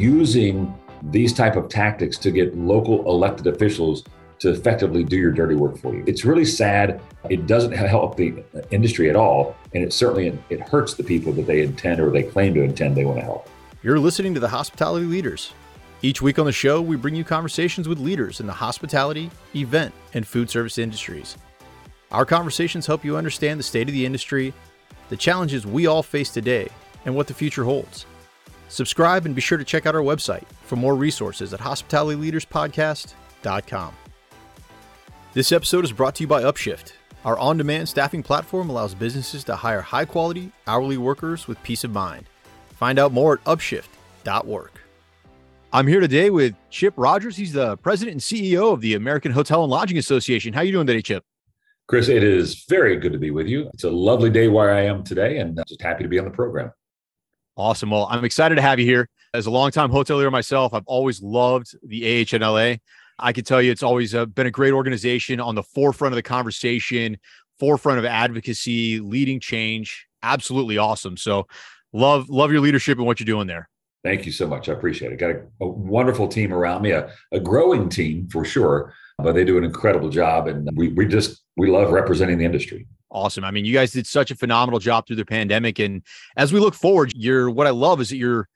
using these type of tactics to get local elected officials to effectively do your dirty work for you. It's really sad. It doesn't help the industry at all, and it certainly it hurts the people that they intend or they claim to intend they want to help. You're listening to the Hospitality Leaders. Each week on the show, we bring you conversations with leaders in the hospitality, event, and food service industries. Our conversations help you understand the state of the industry, the challenges we all face today, and what the future holds. Subscribe and be sure to check out our website for more resources at hospitalityleaderspodcast.com. This episode is brought to you by Upshift. Our on demand staffing platform allows businesses to hire high quality, hourly workers with peace of mind. Find out more at upshift.work. I'm here today with Chip Rogers. He's the president and CEO of the American Hotel and Lodging Association. How are you doing today, Chip? Chris, it is very good to be with you. It's a lovely day where I am today and just happy to be on the program. Awesome. Well, I'm excited to have you here. As a longtime hotelier myself, I've always loved the AHNLA. I can tell you it's always uh, been a great organization on the forefront of the conversation, forefront of advocacy, leading change. Absolutely awesome. So, love love your leadership and what you're doing there. Thank you so much. I appreciate it. Got a, a wonderful team around me, a, a, growing team for sure, but they do an incredible job, and we we just we love representing the industry. Awesome. I mean, you guys did such a phenomenal job through the pandemic, and as we look forward, you're what I love is that you're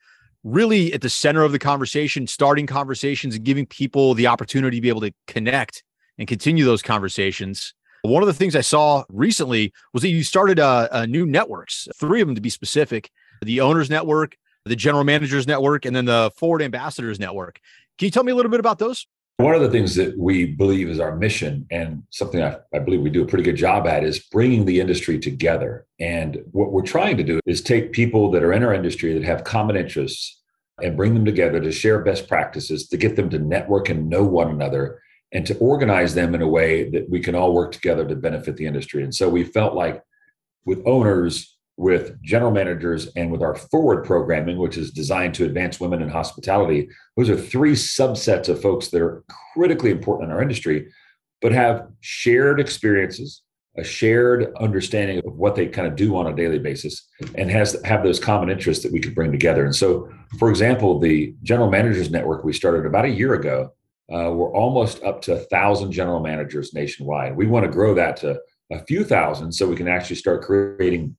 really at the center of the conversation, starting conversations and giving people the opportunity to be able to connect and continue those conversations. One of the things I saw recently was that you started uh, uh, new networks, three of them to be specific the Owners Network, the General Managers Network, and then the Forward Ambassadors Network. Can you tell me a little bit about those? One of the things that we believe is our mission, and something I, I, believe we do a pretty good job at, is bringing the industry together. And what we're trying to do is take people that are in our industry that have common interests and bring them together to share best practices, to get them to network and know one another, and to organize them in a way that we can all work together to benefit the industry. And so we felt like with owners, with general managers and with our forward programming, which is designed to advance women in hospitality, those are three subsets of folks that are critically important in our industry, but have shared experiences, a shared understanding of what they kind of do on a daily basis, and has have those common interests that we could bring together. And so, for example, the General Managers Network we started about a year ago, uh, we're almost up to a thousand general managers nationwide. We want to grow that to a few thousand so we can actually start creating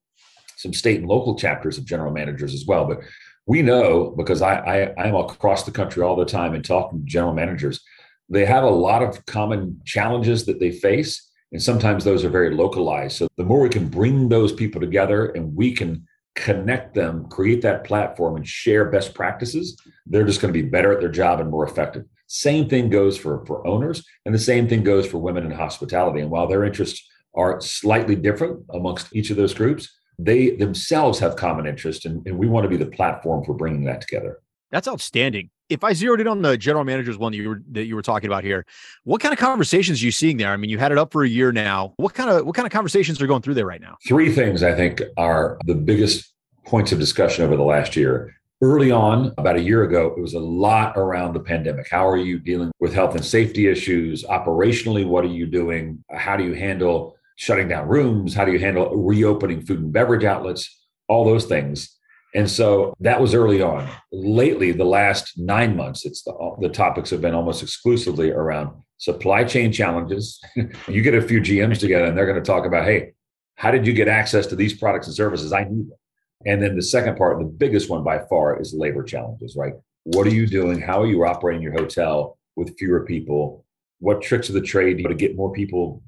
some state and local chapters of general managers as well. But we know because I, I I'm across the country all the time and talking to general managers, they have a lot of common challenges that they face. And sometimes those are very localized. So the more we can bring those people together and we can connect them, create that platform and share best practices, they're just going to be better at their job and more effective. Same thing goes for, for owners, and the same thing goes for women in hospitality. And while their interests are slightly different amongst each of those groups, they themselves have common interest, and, and we want to be the platform for bringing that together. That's outstanding. If I zeroed in on the general managers one that you were that you were talking about here, what kind of conversations are you seeing there? I mean, you had it up for a year now. What kind of what kind of conversations are going through there right now? Three things I think are the biggest points of discussion over the last year. Early on, about a year ago, it was a lot around the pandemic. How are you dealing with health and safety issues? Operationally, what are you doing? How do you handle shutting down rooms? How do you handle reopening food and beverage outlets? All those things. And so that was early on. Lately, the last nine months, it's the, the topics have been almost exclusively around supply chain challenges. you get a few GMs together and they're going to talk about, hey, how did you get access to these products and services? I need them. And then the second part, the biggest one by far, is labor challenges, right? What are you doing? How are you operating your hotel with fewer people? What tricks of the trade to get more people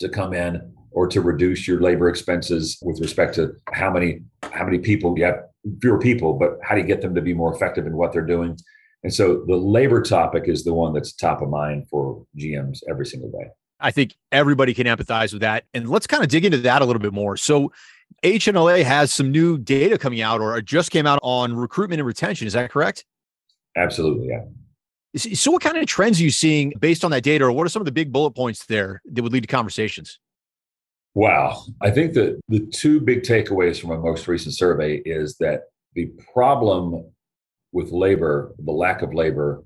to come in or to reduce your labor expenses with respect to how many how many people you have fewer people but how do you get them to be more effective in what they're doing and so the labor topic is the one that's top of mind for gms every single day i think everybody can empathize with that and let's kind of dig into that a little bit more so HNLA has some new data coming out or just came out on recruitment and retention. Is that correct? Absolutely. Yeah. So, what kind of trends are you seeing based on that data, or what are some of the big bullet points there that would lead to conversations? Wow. I think that the two big takeaways from a most recent survey is that the problem with labor, the lack of labor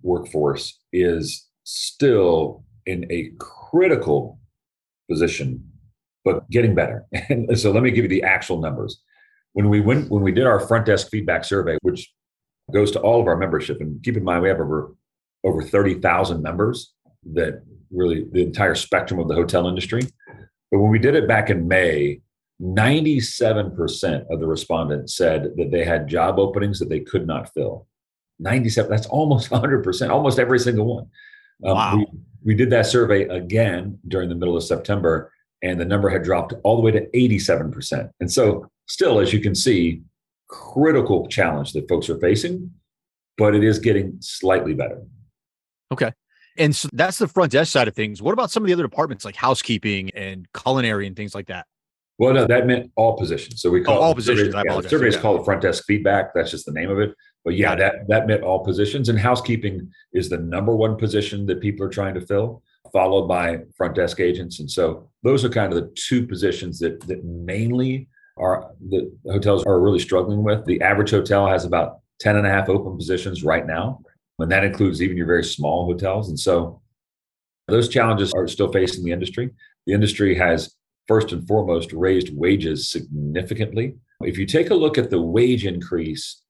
workforce, is still in a critical position, but getting better. And so, let me give you the actual numbers. When we went, when we did our front desk feedback survey, which goes to all of our membership. And keep in mind, we have over over 30,000 members that really the entire spectrum of the hotel industry. But when we did it back in May, 97% of the respondents said that they had job openings that they could not fill. 97, that's almost 100%, almost every single one. Um, wow. We, we did that survey again during the middle of September, and the number had dropped all the way to 87%. And so, still, as you can see, critical challenge that folks are facing, but it is getting slightly better. Okay. And so that's the front desk side of things. What about some of the other departments like housekeeping and culinary and things like that? Well, no, that meant all positions. So we oh, call oh, all positions. Surveys, yeah, surveys yeah. called front desk feedback. That's just the name of it. But yeah, that that meant all positions. And housekeeping is the number one position that people are trying to fill, followed by front desk agents. And so those are kind of the two positions that that mainly are the hotels are really struggling with. The average hotel has about 10 and a half open positions right now. And that includes even your very small hotels. And so those challenges are still facing the industry. The industry has first and foremost raised wages significantly. If you take a look at the wage increase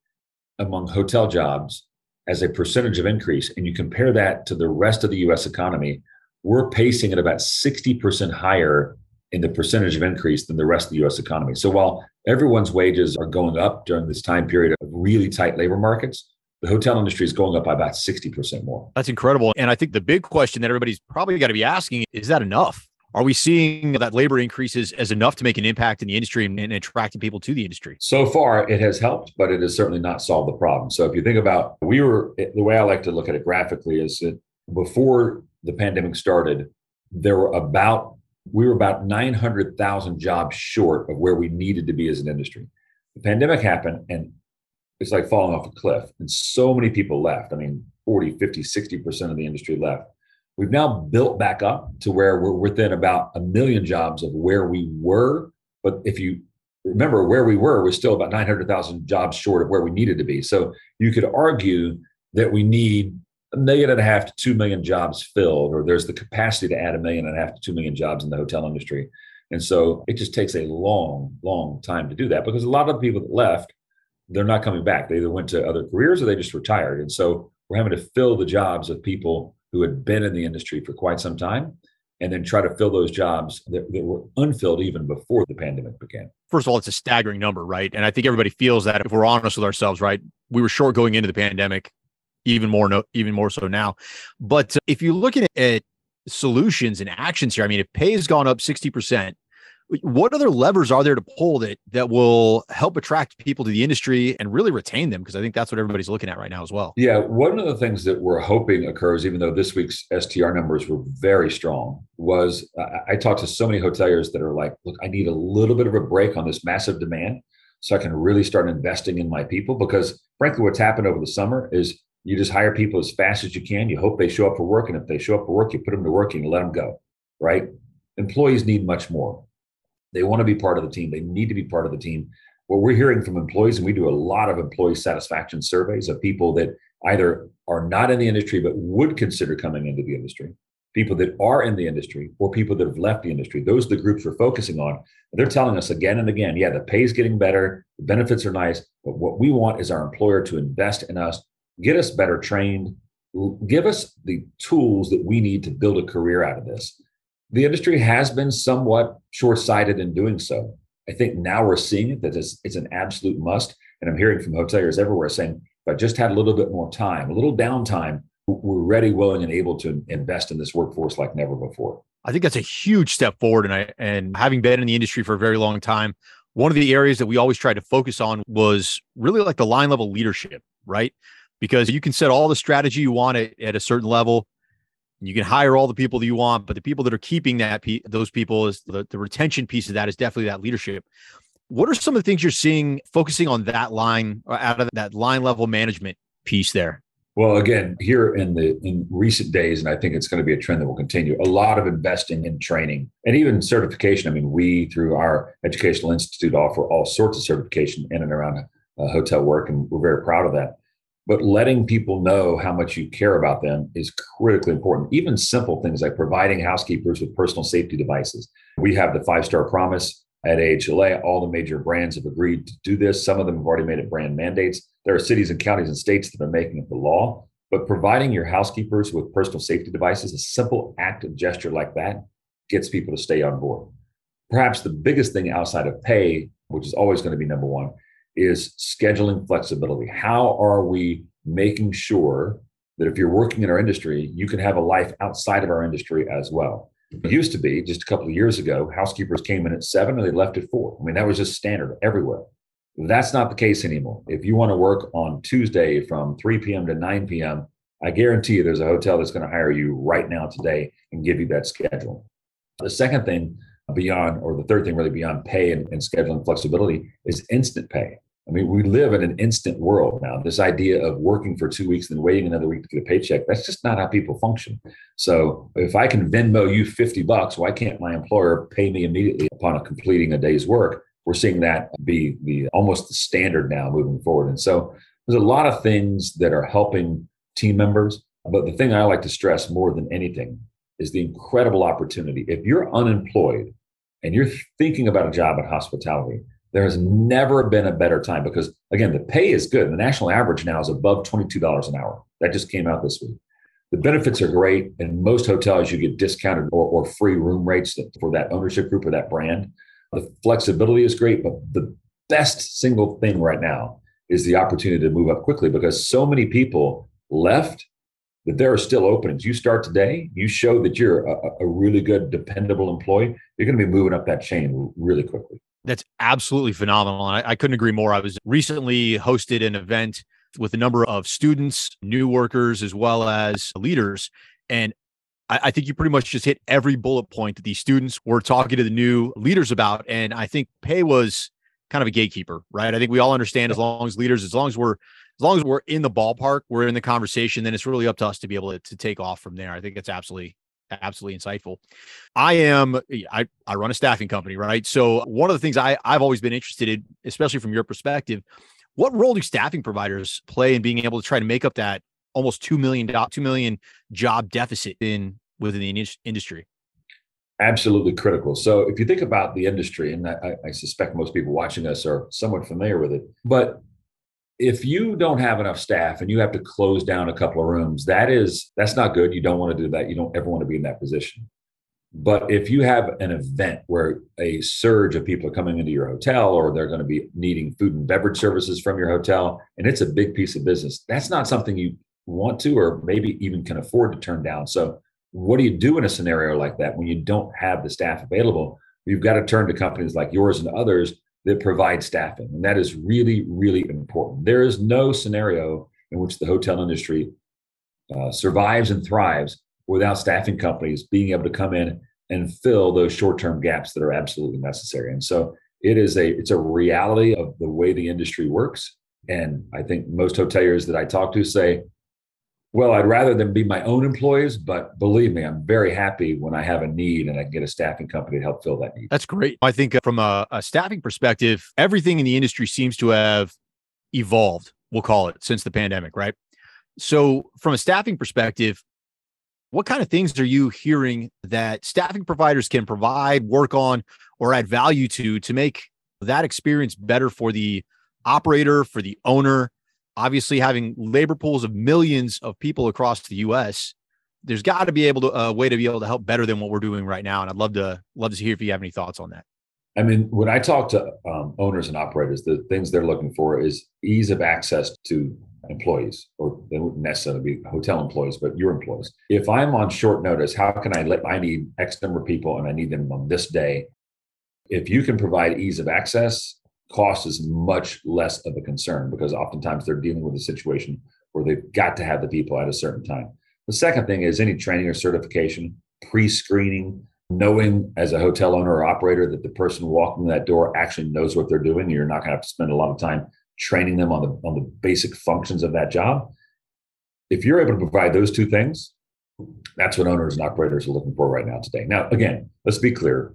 among hotel jobs as a percentage of increase and you compare that to the rest of the US economy, we're pacing at about 60% higher in the percentage of increase than the rest of the US economy. So while everyone's wages are going up during this time period of really tight labor markets, the hotel industry is going up by about 60% more. That's incredible. And I think the big question that everybody's probably got to be asking is that enough? Are we seeing that labor increases as enough to make an impact in the industry and, and, attracting people to the industry? So far, it has helped, but it has certainly not solved the problem. So if you think about, we were the way I like to look at it graphically is that before the pandemic started, there were about we were about 900,000 jobs short of where we needed to be as an industry. The pandemic happened, and it's like falling off a cliff. And so many people left. I mean, 40, 50, 60% of the industry left. We've now built back up to where we're within about a million jobs of where we were. But if you remember where we were, we're still about 900,000 jobs short of where we needed to be. So you could argue that we need a million and a half to two million jobs filled, or there's the capacity to add a million and a half to two million jobs in the hotel industry. And so it just takes a long, long time to do that because a lot of the people that left, they're not coming back. They either went to other careers or they just retired. And so we're having to fill the jobs of people who had been in the industry for quite some time and then try to fill those jobs that, that, were unfilled even before the pandemic began. First of all, it's a staggering number, right? And I think everybody feels that if we're honest with ourselves, right? We were short going into the pandemic, even more no, even more so now. But uh, if you're looking at solutions and actions here, I mean, if pay has gone up 60%, what other levers are there to pull that that will help attract people to the industry and really retain them? Because I think that's what everybody's looking at right now as well. Yeah, one of the things that we're hoping occurs, even though this week's STR numbers were very strong, was I, I talked to so many hoteliers that are like, "Look, I need a little bit of a break on this massive demand, so I can really start investing in my people." Because frankly, what's happened over the summer is you just hire people as fast as you can. You hope they show up for work, and if they show up for work, you put them to work and you let them go. Right? Employees need much more they want to be part of the team. They need to be part of the team. What we're hearing from employees, and we do a lot of employee satisfaction surveys of people that either are not in the industry but would consider coming into the industry, people that are in the industry, or people that have left the industry. Those are the groups we're focusing on. They're telling us again and again, yeah, the pay is getting better, the benefits are nice, but what we want is our employer to invest in us, get us better trained, give us the tools that we need to build a career out of this the industry has been somewhat short-sighted in doing so. I think now we're seeing it that it's, it's an absolute must. And I'm hearing from hoteliers everywhere saying, if I just had a little bit more time, a little downtime, we're ready, willing, and able to invest in this workforce like never before. I think that's a huge step forward. And I and having been in the industry for a very long time, one of the areas that we always tried to focus on was really like the line level leadership, right? Because you can set all the strategy you want at, at a certain level you can hire all the people that you want, but the people that are keeping that pe- those people is the, the retention piece of that is definitely that leadership. What are some of the things you're seeing focusing on that line or out of that line level management piece there? Well, again, here in the in recent days, and I think it's going to be a trend that will continue. A lot of investing in training and even certification. I mean, we through our educational institute offer all sorts of certification in and around uh, hotel work, and we're very proud of that but letting people know how much you care about them is critically important. Even simple things like providing housekeepers with personal safety devices. We have the five star promise at AHLA. All the major brands have agreed to do this. Some of them have already made it brand mandates. There are cities and counties and states that are making it the law. But providing your housekeepers with personal safety devices, a simple act of gesture like that gets people to stay on board. Perhaps the biggest thing outside of pay, which is always going to be number one, is scheduling flexibility. How are we making sure that if you're working in our industry, you can have a life outside of our industry as well? Mm-hmm. It used to be just a couple of years ago, housekeepers came in at seven and they left at four. I mean, that was just standard everywhere. That's not the case anymore. If you want to work on Tuesday from 3 p.m. to 9 p.m., I guarantee you there's a hotel that's going to hire you right now today and give you that schedule. The second thing beyond, or the third thing really beyond pay and, and scheduling flexibility is instant pay. I mean, we live in an instant world now. This idea of working for two weeks and then waiting another week to get a paycheck, that's just not how people function. So if I can Venmo you 50 bucks, why can't my employer pay me immediately upon completing a day's work? We're seeing that be the almost the standard now moving forward. And so there's a lot of things that are helping team members. But the thing I like to stress more than anything is the incredible opportunity. If you're unemployed and you're thinking about a job in hospitality, there has never been a better time because, again, the pay is good. The national average now is above $22 an hour. That just came out this week. The benefits are great. In most hotels, you get discounted or, or free room rates for that ownership group or that brand. The flexibility is great, but the best single thing right now is the opportunity to move up quickly because so many people left that there are still openings. You start today, you show that you're a, a really good, dependable employee, you're going to be moving up that chain really quickly. That's absolutely phenomenal. And I, I couldn't agree more. I was recently hosted an event with a number of students, new workers, as well as leaders. And I, I think you pretty much just hit every bullet point that these students were talking to the new leaders about. And I think pay was kind of a gatekeeper, right? I think we all understand as long as leaders, as long as we're as long as we're in the ballpark, we're in the conversation, then it's really up to us to be able to, to take off from there. I think it's absolutely absolutely insightful. I am I, I run a staffing company, right? So one of the things I, I've always been interested in, especially from your perspective, what role do staffing providers play in being able to try to make up that almost two million two million job deficit in within the industry? Absolutely critical. So if you think about the industry, and I, I suspect most people watching us are somewhat familiar with it, but if you don't have enough staff and you have to close down a couple of rooms that is that's not good. You don't want to do that. You don't ever want to be in that position. But if you have an event where a surge of people are coming into your hotel or they're going to be needing food and beverage services from your hotel and it's a big piece of business that's not something you want to or maybe even can afford to turn down. So what do you do in a scenario like that when you don't have the staff available? You've got to turn to companies like yours and others that provide staffing. And that is really, really important. There is no scenario in which the hotel industry uh, survives and thrives without staffing companies being able to come in and fill those short-term gaps that are absolutely necessary. And so it is a it's a reality of the way the industry works. And I think most hoteliers that I talk to say well, I'd rather them be my own employees, but believe me, I'm very happy when I have a need and I can get a staffing company to help fill that need. That's great. I think uh, from a, a staffing perspective, everything in the industry seems to have evolved, we'll call it, since the pandemic, right? So, from a staffing perspective, what kind of things are you hearing that staffing providers can provide, work on, or add value to to make that experience better for the operator, for the owner, obviously having labor pools of millions of people across the US, there's got to be able to a way to be able to help better than what we're doing right now. And I'd love to love to hear if you have any thoughts on that. I mean, when I talk to um, owners and operators, the things they're looking for is ease of access to employees, or they wouldn't necessarily be hotel employees, but your employees. If I'm on short notice, how can I let I need X number of people and I need them on this day? If you can provide ease of access, cost is much less of a concern because oftentimes they're dealing with a situation where they've got to have the people at a certain time. The second thing is any training or certification, pre screening, knowing as a hotel owner or operator that the person walking that door actually knows what they're doing. You're not going to have to spend a lot of time training them on the, on the basic functions of that job. If you're able to provide those two things, that's what owners and operators are looking for right now today. Now, again, let's be clear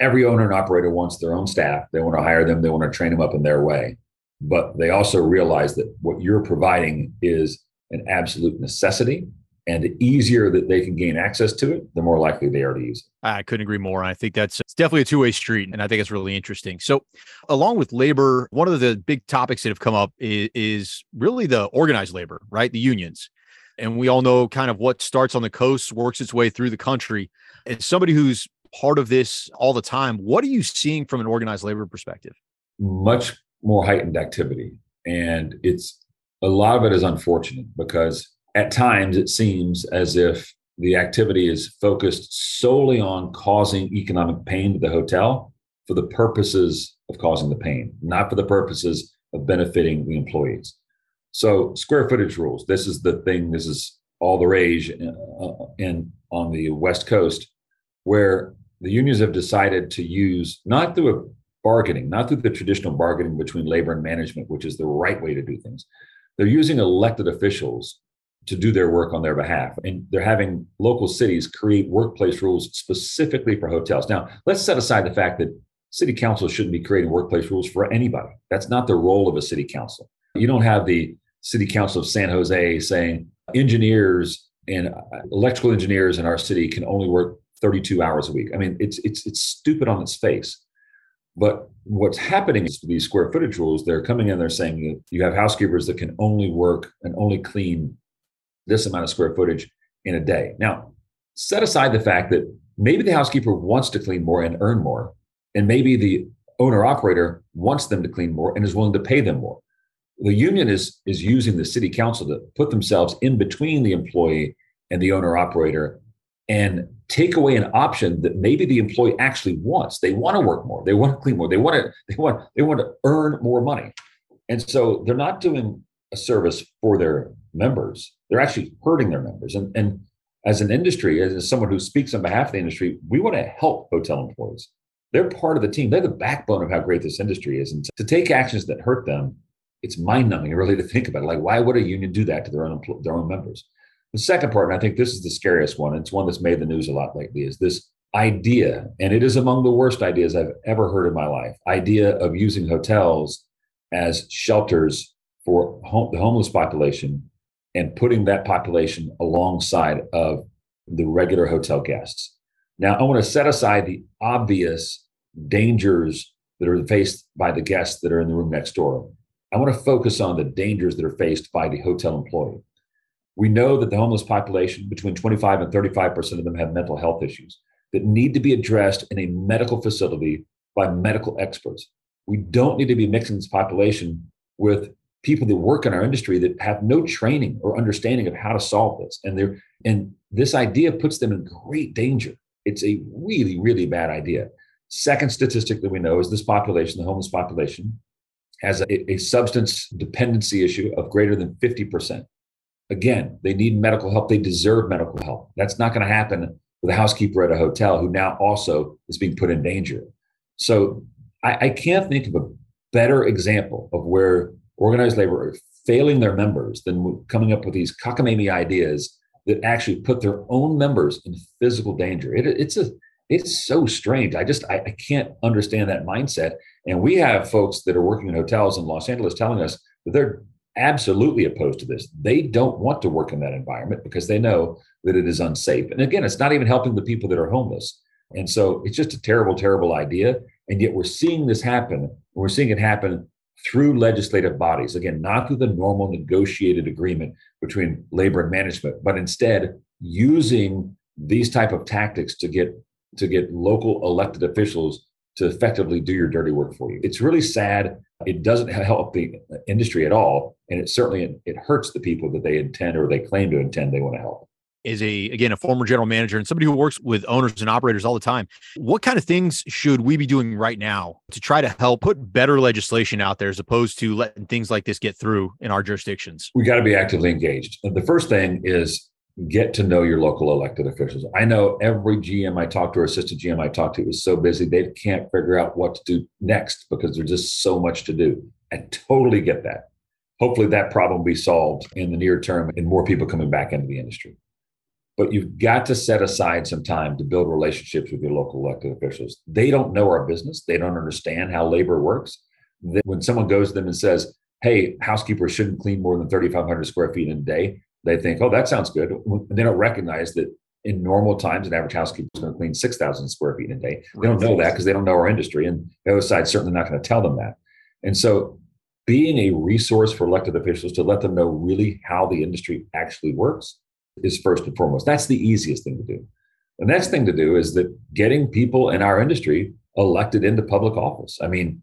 every owner and operator wants their own staff. They want to hire them, they want to train them up in their way. But they also realize that what you're providing is an absolute necessity And the easier that they can gain access to it, the more likely they are to use it. I couldn't agree more. I think that's it's definitely a two way street. And I think it's really interesting. So, along with labor, one of the big topics that have come up is, is really the organized labor, right? The unions. And we all know kind of what starts on the coast, works its way through the country. As somebody who's part of this all the time, what are you seeing from an organized labor perspective? Much more heightened activity. And it's a lot of it is unfortunate because at times it seems as if the activity is focused solely on causing economic pain to the hotel for the purposes of causing the pain, not for the purposes of benefiting the employees. So, square footage rules. This is the thing. This is all the rage in, uh, in on the West Coast, where the unions have decided to use not through a bargaining, not through the traditional bargaining between labor and management, which is the right way to do things. They're using elected officials to do their work on their behalf. And they're having local cities create workplace rules specifically for hotels. Now, let's set aside the fact that city council shouldn't be creating workplace rules for anybody. That's not the role of a city council. You don't have the city council of San Jose saying engineers and uh, electrical engineers in our city can only work 32 hours a week. I mean, it's it's it's stupid on its face. But what's happening is these square footage rules, they're coming in, they're saying you have housekeepers that can only work and only clean this amount of square footage in a day. Now, set aside the fact that maybe the housekeeper wants to clean more and earn more, and maybe the owner operator wants them to clean more and is willing to pay them more. The union is is using the city council to put themselves in between the employee and the owner operator and take away an option that maybe the employee actually wants. They want to work more. They want to clean more. They want to they want they want to earn more money. And so they're not doing a service for their members. They're actually hurting their members. And and as an industry, as someone who speaks on behalf of the industry, we want to help hotel employees. They're part of the team. They're the backbone of how great this industry is. And to take actions that hurt them, it's mind numbing really to think about it. Like, why would a union do that to their own their own members? The second part, and I think this is the scariest one, it's one that's made the news a lot lately, is this idea, and it is among the worst ideas I've ever heard in my life idea of using hotels as shelters for the homeless population and putting that population alongside of the regular hotel guests. Now, I want to set aside the obvious dangers that are faced by the guests that are in the room next door. I want to focus on the dangers that are faced by the hotel employee. We know that the homeless population, between 25 and 35% of them have mental health issues that need to be addressed in a medical facility by medical experts. We don't need to be mixing this population with people that work in our industry that have no training or understanding of how to solve this. And they're and this idea puts them in great danger. It's a really, really bad idea. Second statistic that we know is this population, the homeless population, has a, a substance dependency issue of greater than 50%. Again, they need medical help. They deserve medical help. That's not going to happen with a housekeeper at a hotel who now also is being put in danger. So I, I can't think of a better example of where organized labor are failing their members than coming up with these cockamamie ideas that actually put their own members in physical danger. It, it's a it's so strange. I just I, I can't understand that mindset. And we have folks that are working in hotels in Los Angeles telling us that they're absolutely opposed to this. They don't want to work in that environment because they know that it is unsafe. And again, it's not even helping the people that are homeless. And so it's just a terrible, terrible idea. And yet we're seeing this happen. We're seeing it happen through legislative bodies. Again, not through the normal negotiated agreement between labor and management, but instead using these type of tactics to get to get local elected officials to effectively do your dirty work for you. It's really sad. It doesn't help the industry at all, and it certainly it hurts the people that they intend or they claim to intend they want to help. Is a again a former general manager and somebody who works with owners and operators all the time. What kind of things should we be doing right now to try to help put better legislation out there as opposed to letting things like this get through in our jurisdictions? We got to be actively engaged. The first thing is get to know your local elected officials. I know every GM I talk to or assistant GM I talk to is so busy they can't figure out what to do next because there's just so much to do. I totally get that. Hopefully that problem will be solved in the near term and more people coming back into the industry. But you've got to set aside some time to build relationships with your local elected officials. They don't know our business. They don't understand how labor works. When someone goes to them and says, hey, housekeepers shouldn't clean more than 3,500 square feet in a day, They think, oh, that sounds good. They don't recognize that in normal times, an average housekeeper is going to clean 6,000 square feet a day. They don't know that because they don't know our industry. And the other side's certainly not going to tell them that. And so being a resource for elected officials to let them know really how the industry actually works is first and foremost. That's the easiest thing to do. The next thing to do is that getting people in our industry elected into public office. I mean,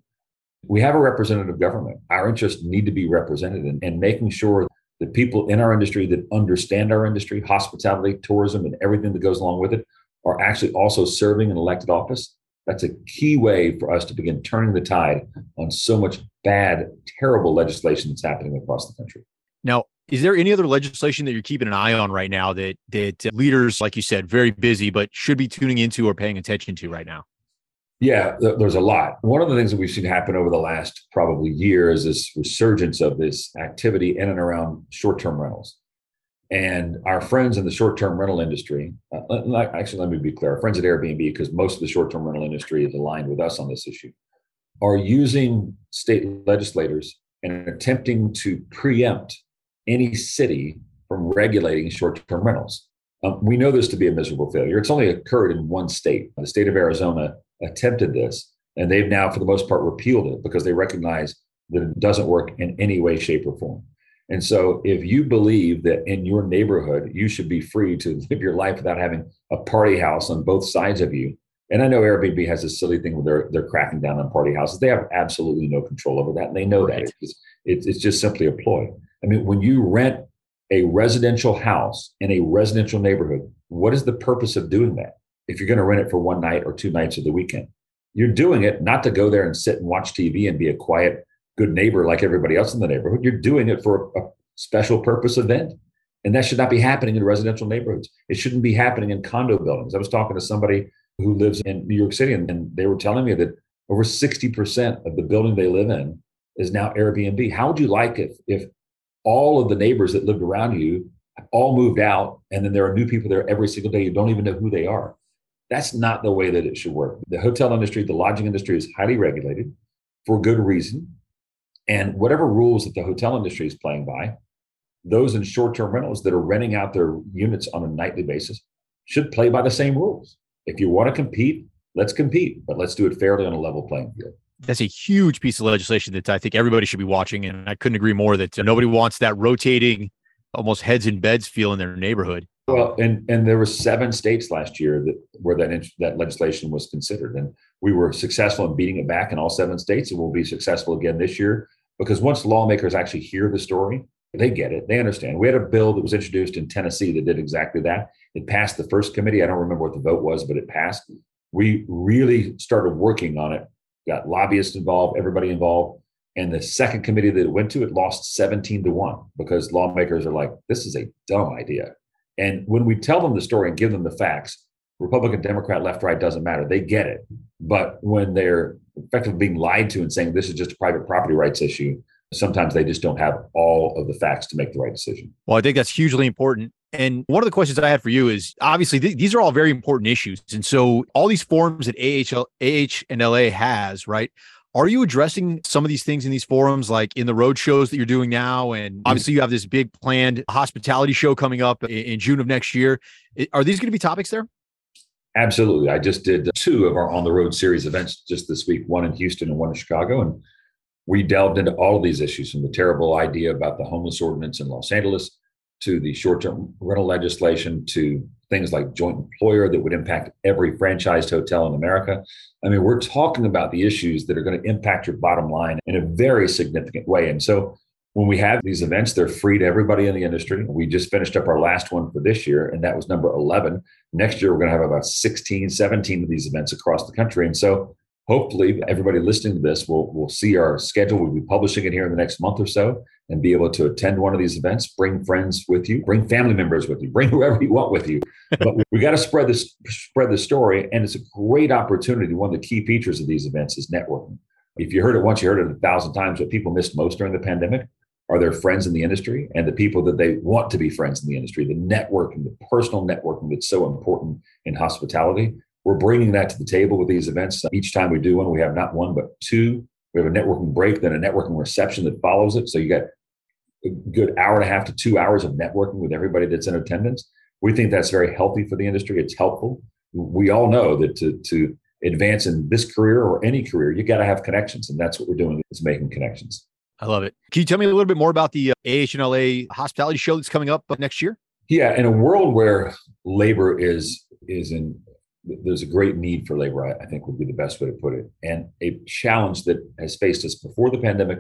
we have a representative government. Our interests need to be represented and, and making sure that people in our industry that understand our industry, hospitality, tourism, and everything that goes along with it are actually also serving an elected office. That's a key way for us to begin turning the tide on so much bad, terrible legislation that's happening across the country. Now, is there any other legislation that you're keeping an eye on right now that that leaders, like you said, very busy, but should be tuning into or paying attention to right now? Yeah, th- there's a lot. One of the things that we've seen happen over the last probably year is this resurgence of this activity in and around short-term rentals. And our friends in the short-term rental industry, uh, actually, let me be clear: our friends at Airbnb, because most of the short-term rental industry is aligned with us on this issue, are using state legislators and attempting to preempt any city from regulating short-term rentals. Um, we know this to be a miserable failure. It's only occurred in one state. The state of Arizona attempted this, and they've now, for the most part, repealed it because they recognize that it doesn't work in any way, shape, or form. And so, if you believe that in your neighborhood you should be free to live your life without having a party house on both sides of you, and I know Airbnb has this silly thing where they're they're cracking down on party houses. They have absolutely no control over that, and they know right. that it's, it's it's just simply a ploy. I mean, when you rent a residential house in a residential neighborhood, what is the purpose of doing that? If you're going to rent it for one night or two nights of the weekend, you're doing it not to go there and sit and watch TV and be a quiet, good neighbor like everybody else in the neighborhood. You're doing it for a special purpose event. And that should not be happening in residential neighborhoods. It shouldn't be happening in condo buildings. I was talking to somebody who lives in New York City, and, and they were telling me that over 60% of the building they live in is now Airbnb. How would you like it if all of the neighbors that lived around you all moved out, and then there are new people there every single day. You don't even know who they are. That's not the way that it should work. The hotel industry, the lodging industry is highly regulated for good reason. And whatever rules that the hotel industry is playing by, those in short term rentals that are renting out their units on a nightly basis should play by the same rules. If you want to compete, let's compete, but let's do it fairly on a level playing field that's a huge piece of legislation that I think everybody should be watching. And I couldn't agree more that nobody wants that rotating, almost heads in beds feel in their neighborhood. Well, and and there were seven states last year that where that that legislation was considered, and we were successful in beating it back in all seven states, and we'll be successful again this year because once lawmakers actually hear the story, they get it, they understand. We had a bill that was introduced in Tennessee that did exactly that. It passed the first committee. I don't remember what the vote was, but it passed. We really started working on it got lobbyists involved, everybody involved. And the second committee that it went to, it lost 17 to 1 because lawmakers are like, this is a dumb idea. And when we tell them the story and give them the facts, Republican, Democrat, left, right doesn't matter. They get it. But when they're effectively being lied to and saying this is just a private property rights issue, sometimes they just don't have all of the facts to make the right decision. Well, I think that's hugely important. And one of the questions I had for you is obviously th- these are all very important issues. And so all these forums that AHL, AH and LA has, right? Are you addressing some of these things in these forums, like in the road shows that you're doing now? And mm-hmm. obviously, you have this big planned hospitality show coming up in, in June of next year. Are these going to be topics there? Absolutely. I just did two of our on the road series events just this week, one in Houston and one in Chicago. And we delved into all of these issues from the terrible idea about the homeless ordinance in Los Angeles to the short term rental legislation to things like joint employer that would impact every franchised hotel in America. I mean, we're talking about the issues that are going to impact your bottom line in a very significant way. And so when we have these events, they're free to everybody in the industry. We just finished up our last one for this year, and that was number 11. Next year, we're going to have about 16, 17 of these events across the country. And so hopefully everybody listening to this will, will see our schedule. We'll be publishing it here in the next month or so and be able to attend one of these events, bring friends with you, bring family members with you, bring whoever you want with you. But we got to spread this, spread the story. And it's a great opportunity. One of the key features of these events is networking. If you heard it once, you heard it a thousand times. What people missed most during the pandemic are their friends in the industry and the people that they want to be friends in the industry, the networking, the personal networking that's so important in hospitality we're bringing that to the table with these events. Each time we do one, we have not one, but two. We have a networking break, then a networking reception that follows it. So you got a good hour and a half to two hours of networking with everybody that's in attendance. We think that's very healthy for the industry. It's helpful. We all know that to, to advance in this career or any career, you got to have connections. And that's what we're doing is making connections. I love it. Can you tell me a little bit more about the uh, AHNLA hospitality show that's coming up next year? Yeah, in a world where labor is is in there's a great need for labor, I, I think would be the best way to put it. And a challenge that has faced us before the pandemic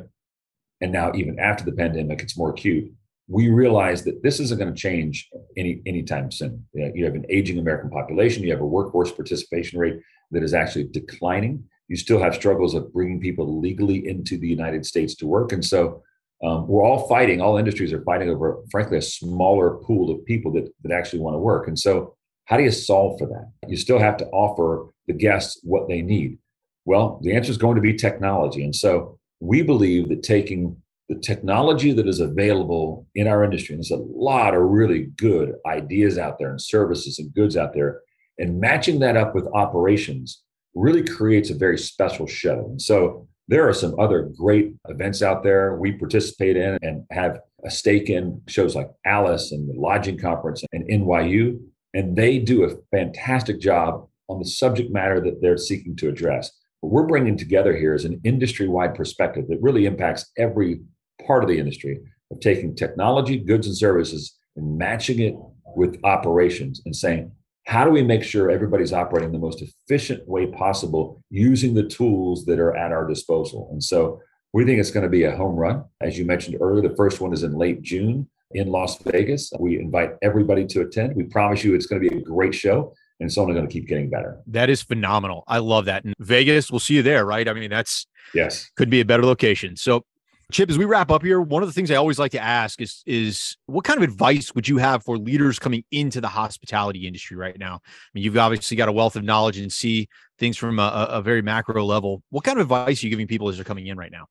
and now even after the pandemic, it's more acute. We realize that this isn't going to change any anytime soon. You have an aging American population. You have a workforce participation rate that is actually declining. You still have struggles of bringing people legally into the United States to work, and so um, we're all fighting. All industries are fighting over, frankly, a smaller pool of people that that actually want to work. And so, how do you solve for that? You still have to offer the guests what they need. Well, the answer is going to be technology, and so we believe that taking the technology that is available in our industry, and there's a lot of really good ideas out there and services and goods out there, and matching that up with operations really creates a very special show. And so there are some other great events out there we participate in and have a stake in shows like ALIS and the Lodging Conference and NYU. And they do a fantastic job on the subject matter that they're seeking to address. What we're bringing together here is an industry wide perspective that really impacts every part of the industry of taking technology, goods, and services and matching it with operations and saying, how do we make sure everybody's operating the most efficient way possible using the tools that are at our disposal? And so we think it's going to be a home run. As you mentioned earlier, the first one is in late June in Las Vegas. We invite everybody to attend. We promise you it's going to be a great show and it's only going to keep getting better. That is phenomenal. I love that. And Vegas, we'll see you there, right? I mean, that's yes, could be a better location. So Chip, as we wrap up here, one of the things I always like to ask is is what kind of advice would you have for leaders coming into the hospitality industry right now? I mean, you've obviously got a wealth of knowledge and see things from a, a very macro level. What kind of advice are you giving people as they're coming in right now?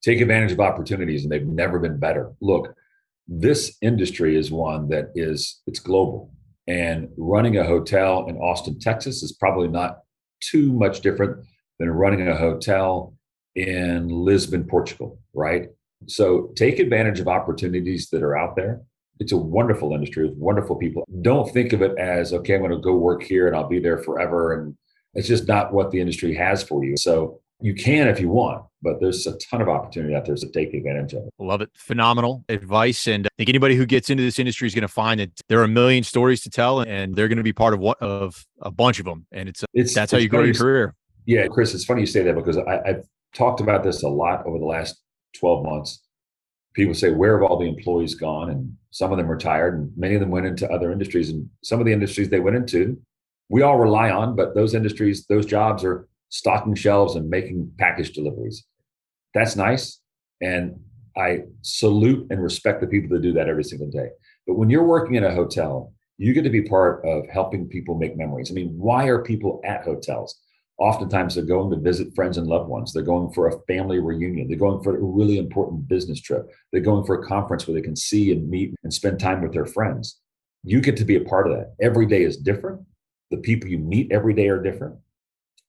Take advantage of opportunities, and they've never been better. Look, this industry is one that is it's global, and running a hotel in Austin, Texas, is probably not too much different than running a hotel in Lisbon, Portugal, right? So take advantage of opportunities that are out there. It's a wonderful industry with wonderful people. Don't think of it as, okay, I'm going to go work here and I'll be there forever. And it's just not what the industry has for you. So you can if you want, but there's a ton of opportunity out there to take advantage of it. Love it. Phenomenal advice. And I think anybody who gets into this industry is going to find that there are a million stories to tell and they're going to be part of one of a bunch of them. And it's, it's that's how you grow your career. Yeah, Chris, it's funny you say that because I, I've talked about this a lot over the last 12 months. People say, Where have all the employees gone? And some of them retired, and many of them went into other industries. And some of the industries they went into, we all rely on, but those industries, those jobs are stocking shelves and making package deliveries. That's nice. And I salute and respect the people that do that every single day. But when you're working in a hotel, you get to be part of helping people make memories. I mean, why are people at hotels? Oftentimes, they're going to visit friends and loved ones. They're going for a family reunion. They're going for a really important business trip. They're going for a conference where they can see and meet and spend time with their friends. You get to be a part of that. Every day is different. The people you meet every day are different,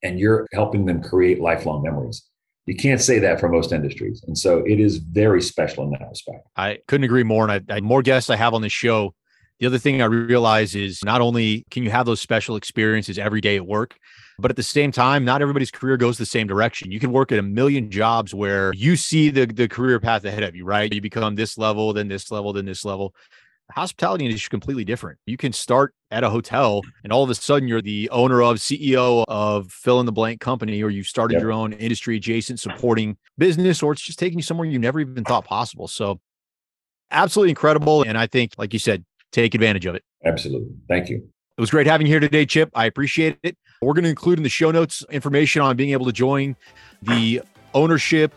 and you're helping them create lifelong memories. You can't say that for most industries. And so it is very special in that respect. I couldn't agree more. And I, I more guests I have on the show. The other thing I realize is not only can you have those special experiences every day at work, but at the same time, not everybody's career goes the same direction. You can work at a million jobs where you see the, the career path ahead of you, right? You become this level, then this level, then this level. Hospitality industry is completely different. You can start at a hotel and all of a sudden you're the owner of CEO of fill in the blank company, or you've started yep. your own industry adjacent supporting business, or it's just taking you somewhere you never even thought possible. So absolutely incredible. And I think, like you said, take advantage of it. Absolutely. Thank you. It was great having you here today, Chip. I appreciate it. We're going to include in the show notes information on being able to join the ownership,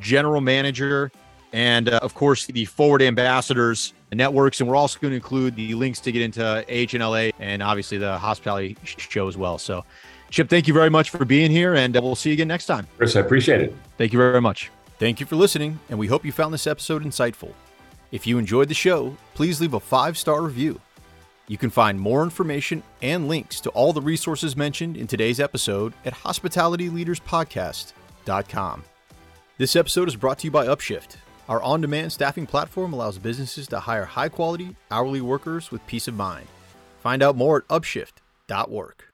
general manager, and uh, of course the forward ambassadors networks. And we're also going to include the links to get into AHNLA and obviously the hospitality show as well. So, Chip, thank you very much for being here, and uh, we'll see you again next time. Chris, I appreciate it. Thank you very much. Thank you for listening, and we hope you found this episode insightful. If you enjoyed the show, please leave a five star review. You can find more information and links to all the resources mentioned in today's episode at hospitalityleaderspodcast.com. This episode is brought to you by Upshift. Our on demand staffing platform allows businesses to hire high quality, hourly workers with peace of mind. Find out more at upshift.work.